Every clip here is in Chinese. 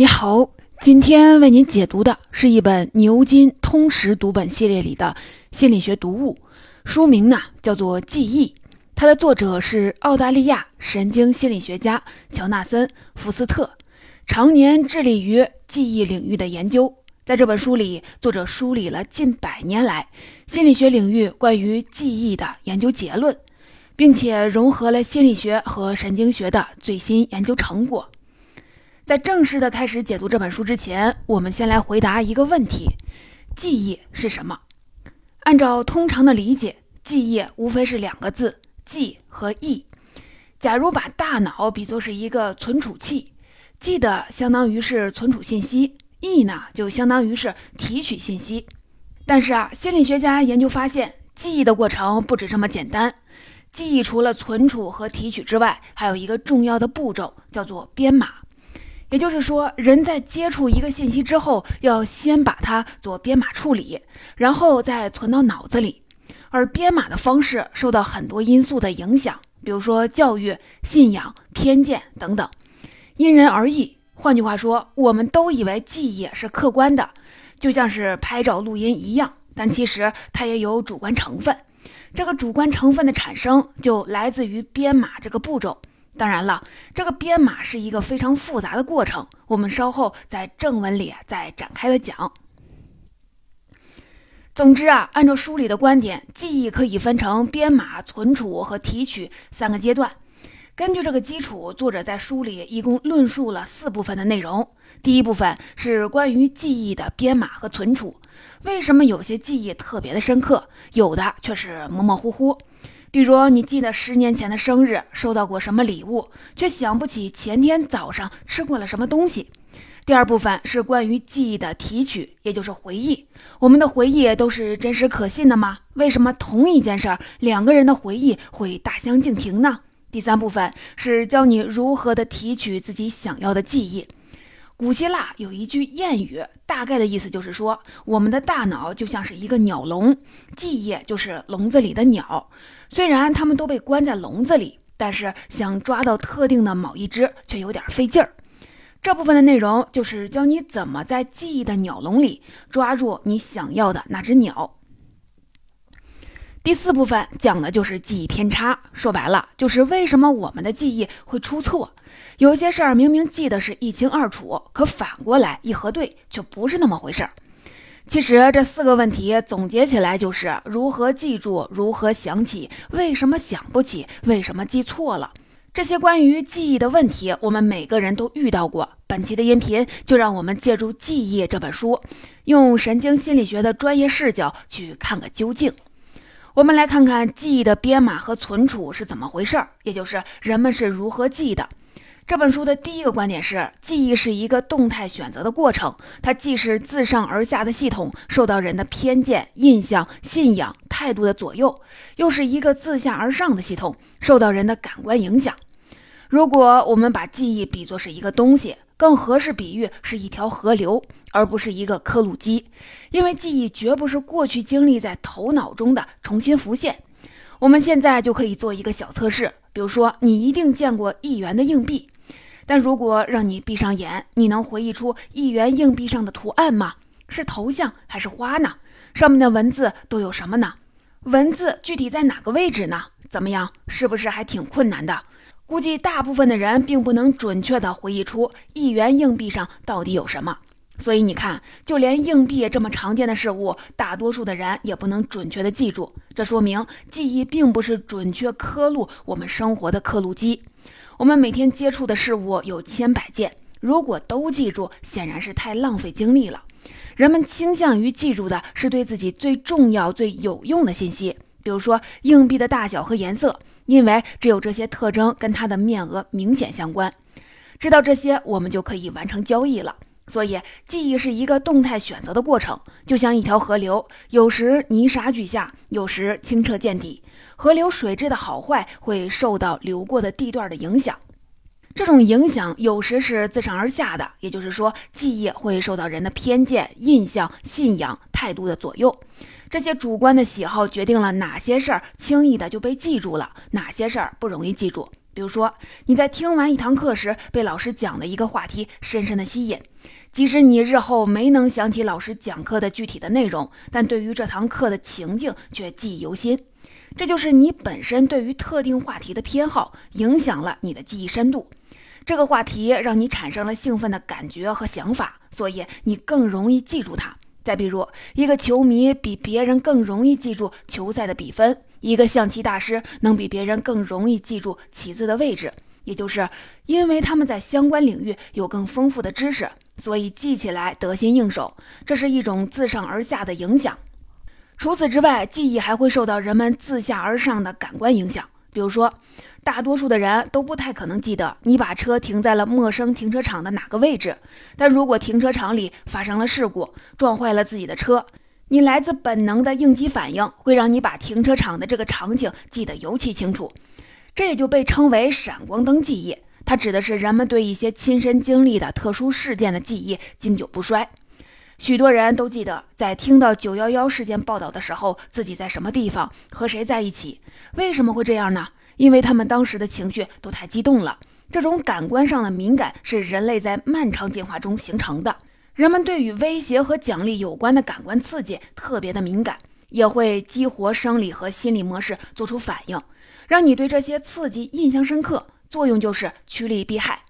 你好，今天为您解读的是一本牛津通识读本系列里的心理学读物，书名呢叫做《记忆》，它的作者是澳大利亚神经心理学家乔纳森·福斯特，常年致力于记忆领域的研究。在这本书里，作者梳理了近百年来心理学领域关于记忆的研究结论，并且融合了心理学和神经学的最新研究成果。在正式的开始解读这本书之前，我们先来回答一个问题：记忆是什么？按照通常的理解，记忆无非是两个字“记”和“忆”。假如把大脑比作是一个存储器，记的相当于是存储信息，忆呢就相当于是提取信息。但是啊，心理学家研究发现，记忆的过程不止这么简单。记忆除了存储和提取之外，还有一个重要的步骤，叫做编码。也就是说，人在接触一个信息之后，要先把它做编码处理，然后再存到脑子里。而编码的方式受到很多因素的影响，比如说教育、信仰、偏见等等，因人而异。换句话说，我们都以为记忆是客观的，就像是拍照、录音一样，但其实它也有主观成分。这个主观成分的产生，就来自于编码这个步骤。当然了，这个编码是一个非常复杂的过程，我们稍后在正文里再展开的讲。总之啊，按照书里的观点，记忆可以分成编码、存储和提取三个阶段。根据这个基础，作者在书里一共论述了四部分的内容。第一部分是关于记忆的编码和存储，为什么有些记忆特别的深刻，有的却是模模糊糊。比如，你记得十年前的生日收到过什么礼物，却想不起前天早上吃过了什么东西。第二部分是关于记忆的提取，也就是回忆。我们的回忆都是真实可信的吗？为什么同一件事儿，两个人的回忆会大相径庭呢？第三部分是教你如何的提取自己想要的记忆。古希腊有一句谚语，大概的意思就是说，我们的大脑就像是一个鸟笼，记忆就是笼子里的鸟。虽然它们都被关在笼子里，但是想抓到特定的某一只却有点费劲儿。这部分的内容就是教你怎么在记忆的鸟笼里抓住你想要的那只鸟。第四部分讲的就是记忆偏差，说白了就是为什么我们的记忆会出错。有些事儿明明记得是一清二楚，可反过来一核对，却不是那么回事儿。其实这四个问题总结起来就是如何记住、如何想起、为什么想不起、为什么记错了。这些关于记忆的问题，我们每个人都遇到过。本期的音频就让我们借助《记忆》这本书，用神经心理学的专业视角去看个究竟。我们来看看记忆的编码和存储是怎么回事儿，也就是人们是如何记的。这本书的第一个观点是，记忆是一个动态选择的过程，它既是自上而下的系统，受到人的偏见、印象、信仰、态度的左右，又是一个自下而上的系统，受到人的感官影响。如果我们把记忆比作是一个东西，更合适比喻是一条河流，而不是一个刻录机，因为记忆绝不是过去经历在头脑中的重新浮现。我们现在就可以做一个小测试，比如说，你一定见过一元的硬币。但如果让你闭上眼，你能回忆出一元硬币上的图案吗？是头像还是花呢？上面的文字都有什么呢？文字具体在哪个位置呢？怎么样？是不是还挺困难的？估计大部分的人并不能准确地回忆出一元硬币上到底有什么。所以你看，就连硬币这么常见的事物，大多数的人也不能准确地记住。这说明记忆并不是准确刻录我们生活的刻录机。我们每天接触的事物有千百件，如果都记住，显然是太浪费精力了。人们倾向于记住的是对自己最重要、最有用的信息，比如说硬币的大小和颜色，因为只有这些特征跟它的面额明显相关。知道这些，我们就可以完成交易了。所以，记忆是一个动态选择的过程，就像一条河流，有时泥沙俱下，有时清澈见底。河流水质的好坏会受到流过的地段的影响，这种影响有时是自上而下的，也就是说，记忆会受到人的偏见、印象、信仰、态度的左右。这些主观的喜好决定了哪些事儿轻易的就被记住了，哪些事儿不容易记住。比如说，你在听完一堂课时，被老师讲的一个话题深深的吸引，即使你日后没能想起老师讲课的具体的内容，但对于这堂课的情境却记忆犹新。这就是你本身对于特定话题的偏好，影响了你的记忆深度。这个话题让你产生了兴奋的感觉和想法，所以你更容易记住它。再比如，一个球迷比别人更容易记住球赛的比分，一个象棋大师能比别人更容易记住棋子的位置，也就是因为他们在相关领域有更丰富的知识，所以记起来得心应手。这是一种自上而下的影响。除此之外，记忆还会受到人们自下而上的感官影响，比如说。大多数的人都不太可能记得你把车停在了陌生停车场的哪个位置，但如果停车场里发生了事故，撞坏了自己的车，你来自本能的应激反应会让你把停车场的这个场景记得尤其清楚。这也就被称为闪光灯记忆，它指的是人们对一些亲身经历的特殊事件的记忆经久不衰。许多人都记得在听到911事件报道的时候，自己在什么地方和谁在一起。为什么会这样呢？因为他们当时的情绪都太激动了，这种感官上的敏感是人类在漫长进化中形成的。人们对与威胁和奖励有关的感官刺激特别的敏感，也会激活生理和心理模式做出反应，让你对这些刺激印象深刻。作用就是趋利避害。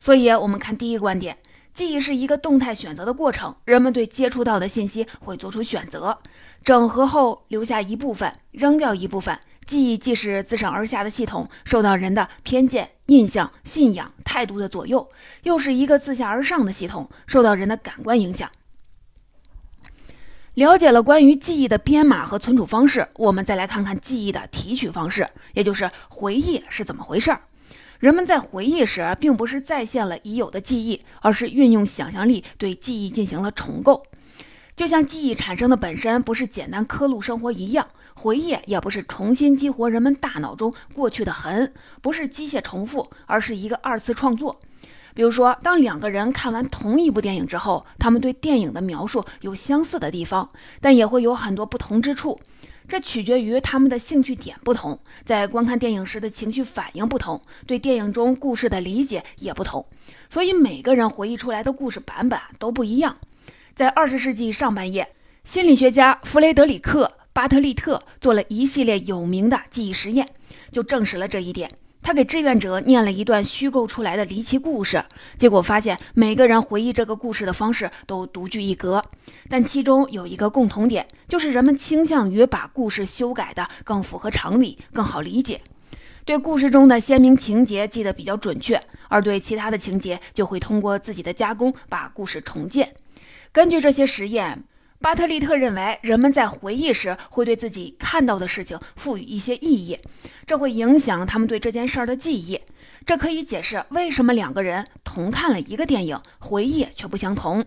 所以，我们看第一个观点，记忆是一个动态选择的过程。人们对接触到的信息会做出选择，整合后留下一部分，扔掉一部分。记忆既是自上而下的系统，受到人的偏见、印象、信仰、态度的左右，又是一个自下而上的系统，受到人的感官影响。了解了关于记忆的编码和存储方式，我们再来看看记忆的提取方式，也就是回忆是怎么回事儿。人们在回忆时，并不是再现了已有的记忆，而是运用想象力对记忆进行了重构。就像记忆产生的本身不是简单刻录生活一样。回忆也不是重新激活人们大脑中过去的痕，不是机械重复，而是一个二次创作。比如说，当两个人看完同一部电影之后，他们对电影的描述有相似的地方，但也会有很多不同之处。这取决于他们的兴趣点不同，在观看电影时的情绪反应不同，对电影中故事的理解也不同。所以每个人回忆出来的故事版本都不一样。在二十世纪上半叶，心理学家弗雷德里克。巴特利特做了一系列有名的记忆实验，就证实了这一点。他给志愿者念了一段虚构出来的离奇故事，结果发现每个人回忆这个故事的方式都独具一格，但其中有一个共同点，就是人们倾向于把故事修改的更符合常理、更好理解，对故事中的鲜明情节记得比较准确，而对其他的情节就会通过自己的加工把故事重建。根据这些实验。巴特利特认为，人们在回忆时会对自己看到的事情赋予一些意义，这会影响他们对这件事儿的记忆。这可以解释为什么两个人同看了一个电影，回忆却不相同，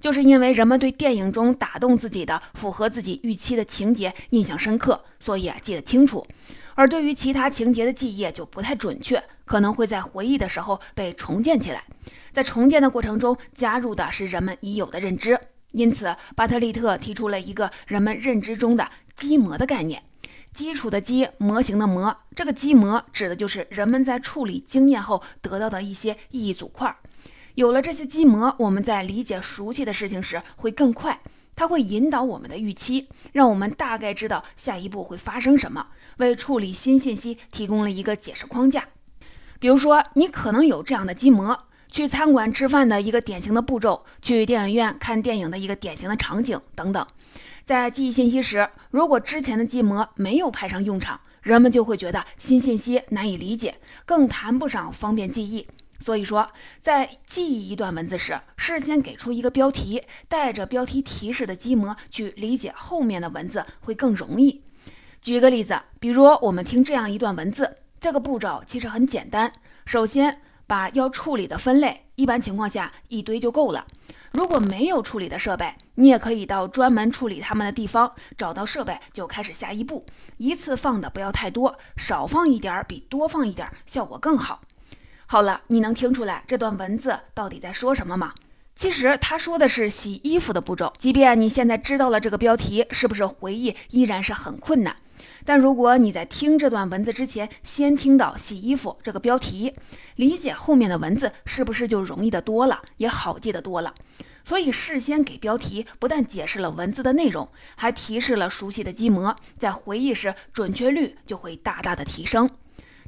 就是因为人们对电影中打动自己的、符合自己预期的情节印象深刻，所以记得清楚；而对于其他情节的记忆就不太准确，可能会在回忆的时候被重建起来。在重建的过程中，加入的是人们已有的认知。因此，巴特利特提出了一个人们认知中的“基模”的概念，基础的基，模型的模。这个基模指的就是人们在处理经验后得到的一些意义组块。有了这些基模，我们在理解熟悉的事情时会更快。它会引导我们的预期，让我们大概知道下一步会发生什么，为处理新信息提供了一个解释框架。比如说，你可能有这样的基模。去餐馆吃饭的一个典型的步骤，去电影院看电影的一个典型的场景等等。在记忆信息时，如果之前的记模没有派上用场，人们就会觉得新信息难以理解，更谈不上方便记忆。所以说，在记忆一段文字时，事先给出一个标题，带着标题提示的基模去理解后面的文字会更容易。举个例子，比如我们听这样一段文字，这个步骤其实很简单，首先。把要处理的分类，一般情况下一堆就够了。如果没有处理的设备，你也可以到专门处理它们的地方，找到设备就开始下一步。一次放的不要太多，少放一点儿比多放一点儿效果更好。好了，你能听出来这段文字到底在说什么吗？其实他说的是洗衣服的步骤。即便你现在知道了这个标题，是不是回忆依然是很困难？但如果你在听这段文字之前，先听到“洗衣服”这个标题，理解后面的文字是不是就容易的多了，也好记得多了？所以事先给标题，不但解释了文字的内容，还提示了熟悉的基模，在回忆时准确率就会大大的提升。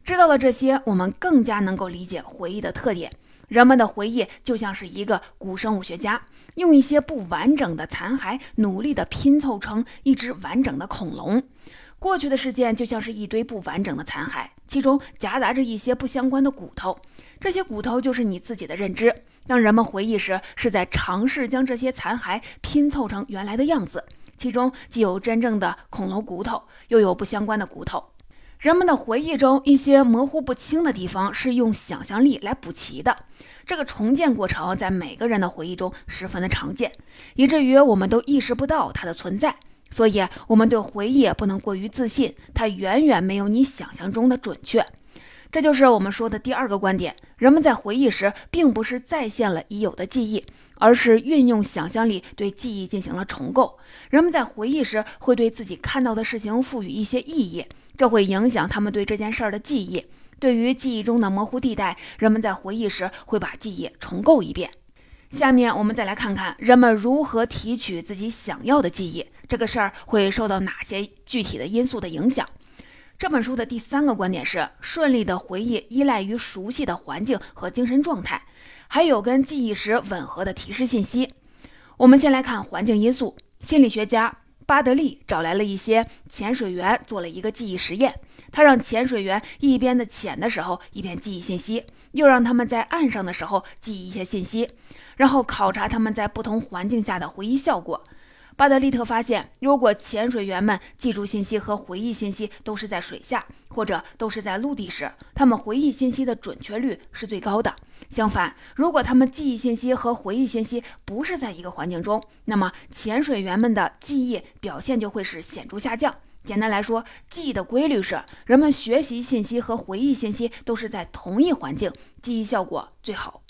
知道了这些，我们更加能够理解回忆的特点。人们的回忆就像是一个古生物学家用一些不完整的残骸，努力地拼凑成一只完整的恐龙。过去的事件就像是一堆不完整的残骸，其中夹杂着一些不相关的骨头。这些骨头就是你自己的认知。当人们回忆时，是在尝试将这些残骸拼凑成原来的样子，其中既有真正的恐龙骨头，又有不相关的骨头。人们的回忆中一些模糊不清的地方是用想象力来补齐的。这个重建过程在每个人的回忆中十分的常见，以至于我们都意识不到它的存在。所以，我们对回忆不能过于自信，它远远没有你想象中的准确。这就是我们说的第二个观点：人们在回忆时，并不是再现了已有的记忆，而是运用想象力对记忆进行了重构。人们在回忆时，会对自己看到的事情赋予一些意义。这会影响他们对这件事儿的记忆。对于记忆中的模糊地带，人们在回忆时会把记忆重构一遍。下面我们再来看看人们如何提取自己想要的记忆。这个事儿会受到哪些具体的因素的影响？这本书的第三个观点是：顺利的回忆依赖于熟悉的环境和精神状态，还有跟记忆时吻合的提示信息。我们先来看环境因素。心理学家。巴德利找来了一些潜水员，做了一个记忆实验。他让潜水员一边的潜的时候一边记忆信息，又让他们在岸上的时候记忆一些信息，然后考察他们在不同环境下的回忆效果。巴德利特发现，如果潜水员们记住信息和回忆信息都是在水下，或者都是在陆地时，他们回忆信息的准确率是最高的。相反，如果他们记忆信息和回忆信息不是在一个环境中，那么潜水员们的记忆表现就会是显著下降。简单来说，记忆的规律是，人们学习信息和回忆信息都是在同一环境，记忆效果最好。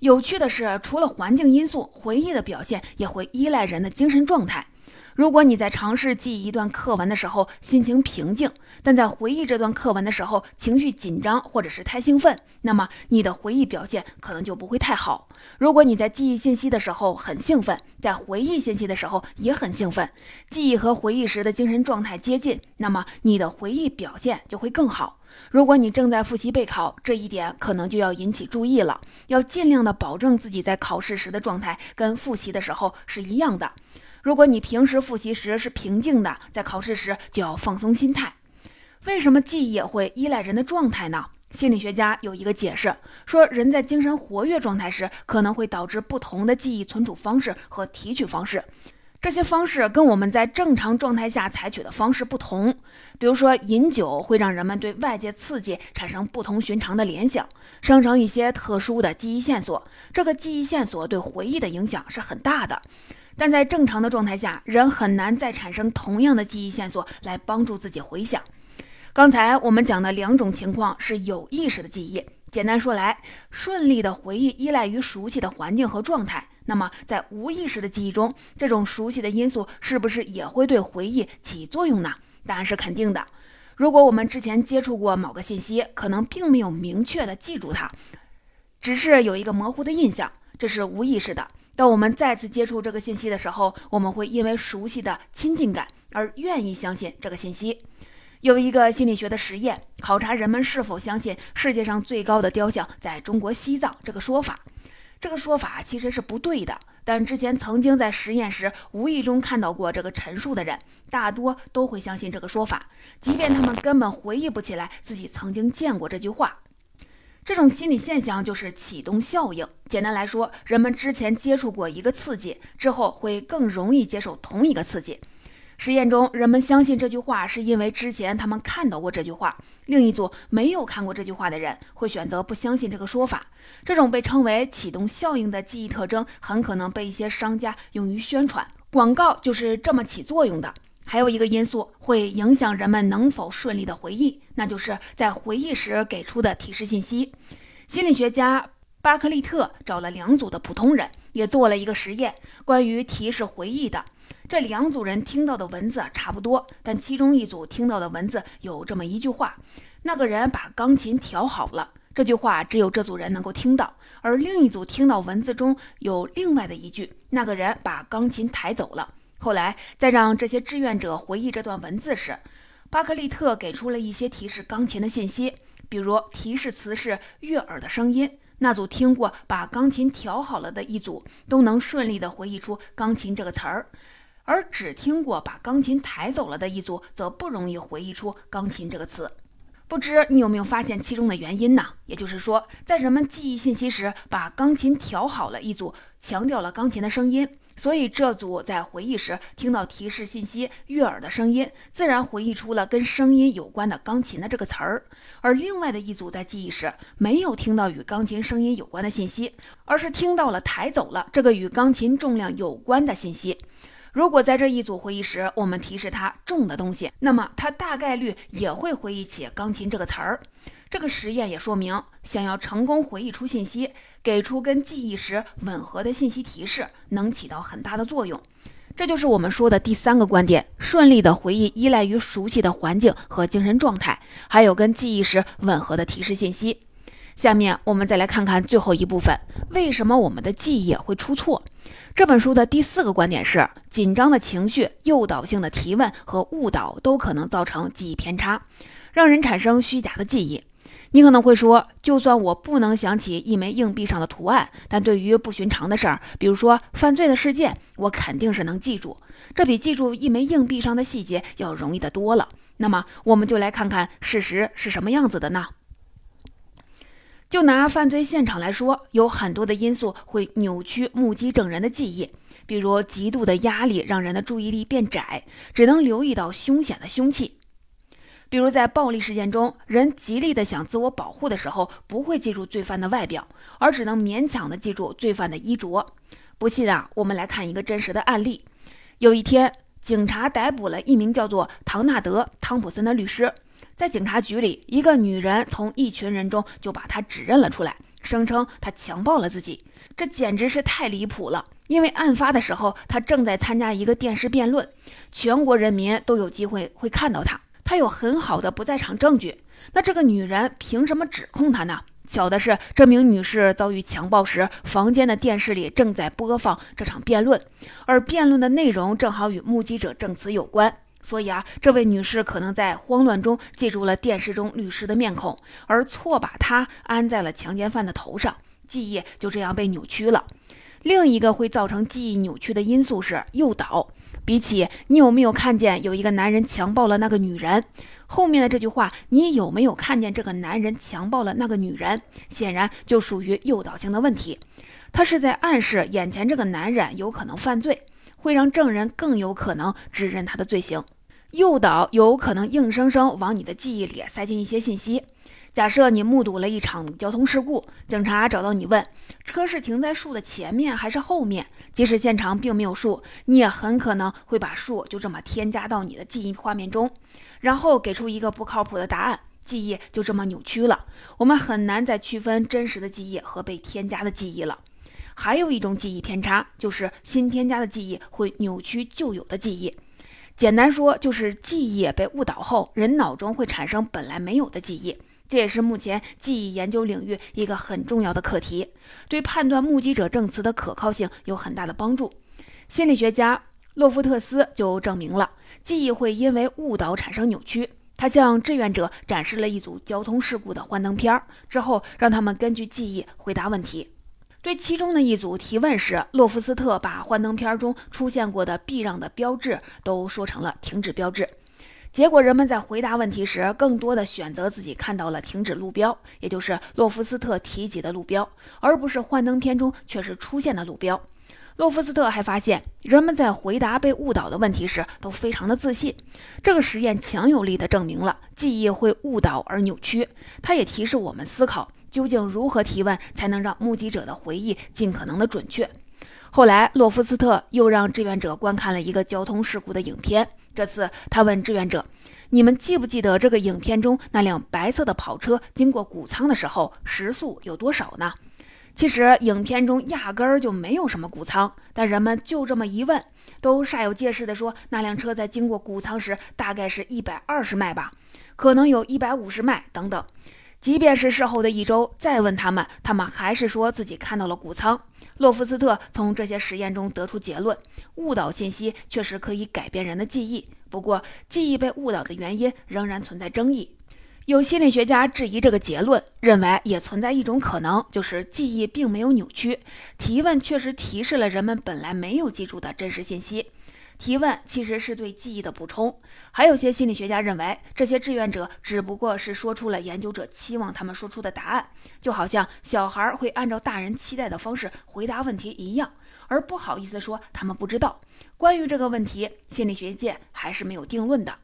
有趣的是，除了环境因素，回忆的表现也会依赖人的精神状态。如果你在尝试记忆一段课文的时候心情平静，但在回忆这段课文的时候情绪紧张或者是太兴奋，那么你的回忆表现可能就不会太好。如果你在记忆信息的时候很兴奋，在回忆信息的时候也很兴奋，记忆和回忆时的精神状态接近，那么你的回忆表现就会更好。如果你正在复习备考，这一点可能就要引起注意了，要尽量的保证自己在考试时的状态跟复习的时候是一样的。如果你平时复习时是平静的，在考试时就要放松心态。为什么记忆会依赖人的状态呢？心理学家有一个解释，说人在精神活跃状态时，可能会导致不同的记忆存储方式和提取方式。这些方式跟我们在正常状态下采取的方式不同。比如说，饮酒会让人们对外界刺激产生不同寻常的联想，生成一些特殊的记忆线索。这个记忆线索对回忆的影响是很大的。但在正常的状态下，人很难再产生同样的记忆线索来帮助自己回想。刚才我们讲的两种情况是有意识的记忆。简单说来，顺利的回忆依赖于熟悉的环境和状态。那么，在无意识的记忆中，这种熟悉的因素是不是也会对回忆起作用呢？答案是肯定的。如果我们之前接触过某个信息，可能并没有明确的记住它，只是有一个模糊的印象，这是无意识的。当我们再次接触这个信息的时候，我们会因为熟悉的亲近感而愿意相信这个信息。有一个心理学的实验，考察人们是否相信世界上最高的雕像在中国西藏这个说法。这个说法其实是不对的，但之前曾经在实验时无意中看到过这个陈述的人，大多都会相信这个说法，即便他们根本回忆不起来自己曾经见过这句话。这种心理现象就是启动效应。简单来说，人们之前接触过一个刺激之后，会更容易接受同一个刺激。实验中，人们相信这句话是因为之前他们看到过这句话；另一组没有看过这句话的人会选择不相信这个说法。这种被称为启动效应的记忆特征，很可能被一些商家用于宣传广告，就是这么起作用的。还有一个因素会影响人们能否顺利的回忆，那就是在回忆时给出的提示信息。心理学家巴克利特找了两组的普通人，也做了一个实验，关于提示回忆的。这两组人听到的文字差不多，但其中一组听到的文字有这么一句话：“那个人把钢琴调好了。”这句话只有这组人能够听到，而另一组听到文字中有另外的一句：“那个人把钢琴抬走了。”后来在让这些志愿者回忆这段文字时，巴克利特给出了一些提示钢琴的信息，比如提示词是悦耳的声音。那组听过把钢琴调好了的一组都能顺利地回忆出钢琴这个词儿。而只听过把钢琴抬走了的一组，则不容易回忆出钢琴这个词。不知你有没有发现其中的原因呢？也就是说，在人们记忆信息时，把钢琴调好了一组强调了钢琴的声音，所以这组在回忆时听到提示信息悦耳的声音，自然回忆出了跟声音有关的钢琴的这个词儿。而另外的一组在记忆时没有听到与钢琴声音有关的信息，而是听到了抬走了这个与钢琴重量有关的信息。如果在这一组回忆时，我们提示他重的东西，那么他大概率也会回忆起钢琴这个词儿。这个实验也说明，想要成功回忆出信息，给出跟记忆时吻合的信息提示，能起到很大的作用。这就是我们说的第三个观点：顺利的回忆依赖于熟悉的环境和精神状态，还有跟记忆时吻合的提示信息。下面我们再来看看最后一部分，为什么我们的记忆会出错？这本书的第四个观点是：紧张的情绪、诱导性的提问和误导都可能造成记忆偏差，让人产生虚假的记忆。你可能会说，就算我不能想起一枚硬币上的图案，但对于不寻常的事儿，比如说犯罪的事件，我肯定是能记住。这比记住一枚硬币上的细节要容易得多了。那么，我们就来看看事实是什么样子的呢？就拿犯罪现场来说，有很多的因素会扭曲目击证人的记忆，比如极度的压力让人的注意力变窄，只能留意到凶险的凶器；比如在暴力事件中，人极力的想自我保护的时候，不会记住罪犯的外表，而只能勉强的记住罪犯的衣着。不信啊，我们来看一个真实的案例：有一天，警察逮捕了一名叫做唐纳德·汤普森的律师。在警察局里，一个女人从一群人中就把他指认了出来，声称他强暴了自己。这简直是太离谱了！因为案发的时候，他正在参加一个电视辩论，全国人民都有机会会看到他，他有很好的不在场证据。那这个女人凭什么指控他呢？巧的是，这名女士遭遇强暴时，房间的电视里正在播放这场辩论，而辩论的内容正好与目击者证词有关。所以啊，这位女士可能在慌乱中记住了电视中律师的面孔，而错把他安在了强奸犯的头上，记忆就这样被扭曲了。另一个会造成记忆扭曲的因素是诱导。比起你有没有看见有一个男人强暴了那个女人，后面的这句话，你有没有看见这个男人强暴了那个女人，显然就属于诱导性的问题。他是在暗示眼前这个男人有可能犯罪，会让证人更有可能指认他的罪行。诱导有可能硬生生往你的记忆里塞进一些信息。假设你目睹了一场交通事故，警察找到你问，车是停在树的前面还是后面？即使现场并没有树，你也很可能会把树就这么添加到你的记忆画面中，然后给出一个不靠谱的答案，记忆就这么扭曲了。我们很难再区分真实的记忆和被添加的记忆了。还有一种记忆偏差，就是新添加的记忆会扭曲旧有的记忆。简单说，就是记忆被误导后，人脑中会产生本来没有的记忆。这也是目前记忆研究领域一个很重要的课题，对判断目击者证词的可靠性有很大的帮助。心理学家洛夫特斯就证明了记忆会因为误导产生扭曲。他向志愿者展示了一组交通事故的幻灯片儿，之后让他们根据记忆回答问题。对其中的一组提问时，洛夫斯特把幻灯片中出现过的避让的标志都说成了停止标志。结果，人们在回答问题时，更多的选择自己看到了停止路标，也就是洛夫斯特提及的路标，而不是幻灯片中确实出现的路标。洛夫斯特还发现，人们在回答被误导的问题时都非常的自信。这个实验强有力地证明了记忆会误导而扭曲。它也提示我们思考。究竟如何提问才能让目击者的回忆尽可能的准确？后来，洛夫斯特又让志愿者观看了一个交通事故的影片。这次，他问志愿者：“你们记不记得这个影片中那辆白色的跑车经过谷仓的时候时速有多少呢？”其实影片中压根儿就没有什么谷仓，但人们就这么一问，都煞有介事地说那辆车在经过谷仓时大概是一百二十迈吧，可能有一百五十迈等等。即便是事后的一周再问他们，他们还是说自己看到了谷仓。洛夫斯特从这些实验中得出结论：误导信息确实可以改变人的记忆，不过记忆被误导的原因仍然存在争议。有心理学家质疑这个结论，认为也存在一种可能，就是记忆并没有扭曲，提问确实提示了人们本来没有记住的真实信息。提问其实是对记忆的补充。还有些心理学家认为，这些志愿者只不过是说出了研究者期望他们说出的答案，就好像小孩会按照大人期待的方式回答问题一样，而不好意思说他们不知道。关于这个问题，心理学界还是没有定论的。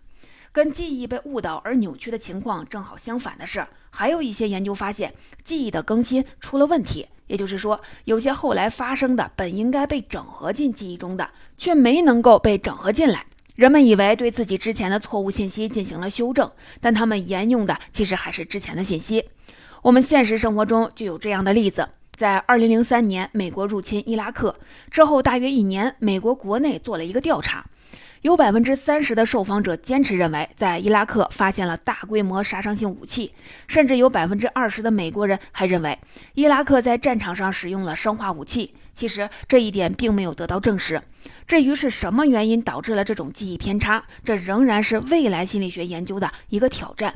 跟记忆被误导而扭曲的情况正好相反的是，还有一些研究发现记忆的更新出了问题。也就是说，有些后来发生的本应该被整合进记忆中的，却没能够被整合进来。人们以为对自己之前的错误信息进行了修正，但他们沿用的其实还是之前的信息。我们现实生活中就有这样的例子：在2003年，美国入侵伊拉克之后，大约一年，美国国内做了一个调查。有百分之三十的受访者坚持认为，在伊拉克发现了大规模杀伤性武器，甚至有百分之二十的美国人还认为伊拉克在战场上使用了生化武器。其实这一点并没有得到证实。至于是什么原因导致了这种记忆偏差，这仍然是未来心理学研究的一个挑战。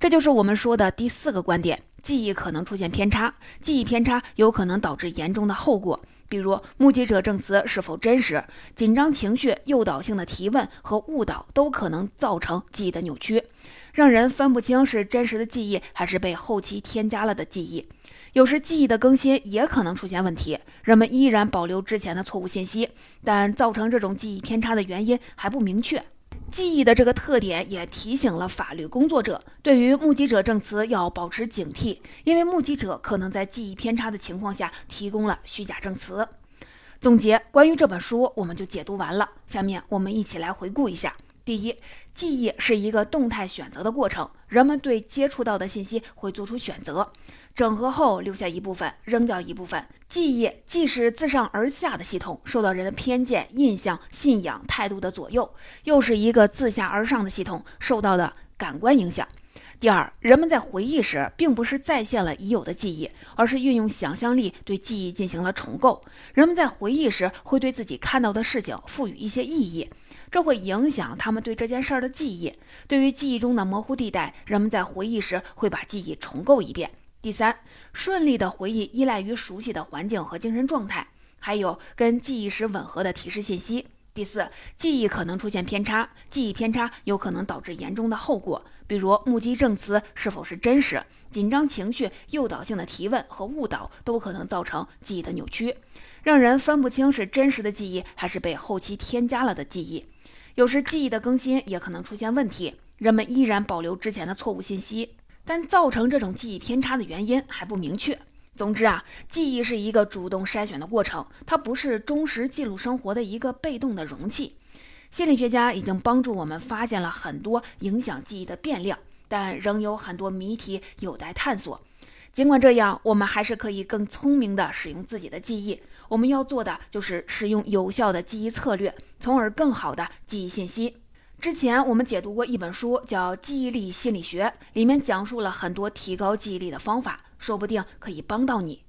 这就是我们说的第四个观点：记忆可能出现偏差，记忆偏差有可能导致严重的后果。比如目击者证词是否真实，紧张情绪、诱导性的提问和误导都可能造成记忆的扭曲，让人分不清是真实的记忆还是被后期添加了的记忆。有时记忆的更新也可能出现问题，人们依然保留之前的错误信息，但造成这种记忆偏差的原因还不明确。记忆的这个特点也提醒了法律工作者，对于目击者证词要保持警惕，因为目击者可能在记忆偏差的情况下提供了虚假证词。总结关于这本书，我们就解读完了。下面我们一起来回顾一下：第一，记忆是一个动态选择的过程，人们对接触到的信息会做出选择。整合后留下一部分，扔掉一部分。记忆既是自上而下的系统，受到人的偏见、印象、信仰、态度的左右，又是一个自下而上的系统，受到的感官影响。第二，人们在回忆时，并不是再现了已有的记忆，而是运用想象力对记忆进行了重构。人们在回忆时，会对自己看到的事情赋予一些意义，这会影响他们对这件事儿的记忆。对于记忆中的模糊地带，人们在回忆时会把记忆重构一遍。第三，顺利的回忆依赖于熟悉的环境和精神状态，还有跟记忆时吻合的提示信息。第四，记忆可能出现偏差，记忆偏差有可能导致严重的后果，比如目击证词是否是真实，紧张情绪、诱导性的提问和误导都可能造成记忆的扭曲，让人分不清是真实的记忆还是被后期添加了的记忆。有时记忆的更新也可能出现问题，人们依然保留之前的错误信息。但造成这种记忆偏差的原因还不明确。总之啊，记忆是一个主动筛选的过程，它不是忠实记录生活的一个被动的容器。心理学家已经帮助我们发现了很多影响记忆的变量，但仍有很多谜题有待探索。尽管这样，我们还是可以更聪明地使用自己的记忆。我们要做的就是使用有效的记忆策略，从而更好地记忆信息。之前我们解读过一本书，叫《记忆力心理学》，里面讲述了很多提高记忆力的方法，说不定可以帮到你。